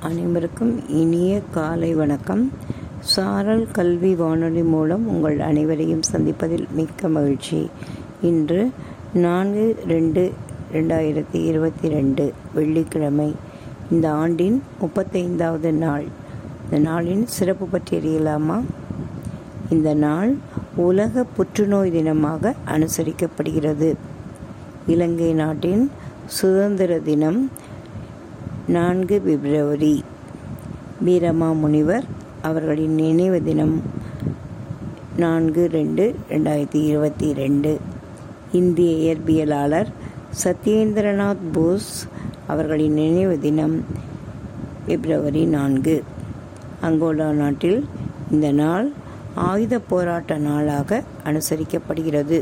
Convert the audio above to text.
அனைவருக்கும் இனிய காலை வணக்கம். சாரல் கல்வி வானொலி மூலம் உங்கள் அனைவரையும் சந்திப்பதில் மிக்க மகிழ்ச்சி. இன்று நான்கு ரெண்டு ரெண்டாயிரத்தி இருபத்தி ரெண்டு வெள்ளிக்கிழமை. இந்த ஆண்டின் முப்பத்தைந்தாவது நாள். இந்த நாளின் சிறப்பு பற்றி அறியலாமா? இந்த நாள் உலக புற்றுநோய் தினமாக அனுசரிக்கப்படுகிறது. இலங்கை நாட்டின் சுதந்திர தினம் நான்கு பிப்ரவரி. வீரமா முனிவர் அவர்களின் நினைவு தினம் நான்கு ரெண்டு ரெண்டாயிரத்தி இருபத்தி ரெண்டு. இந்திய இயற்பியலாளர் சத்யேந்திரநாத் போஸ் அவர்களின் நினைவு தினம் பிப்ரவரி நான்கு. அங்கோலா நாட்டில் இந்த நாள் ஆயுத போராட்ட நாளாக அனுசரிக்கப்படுகிறது.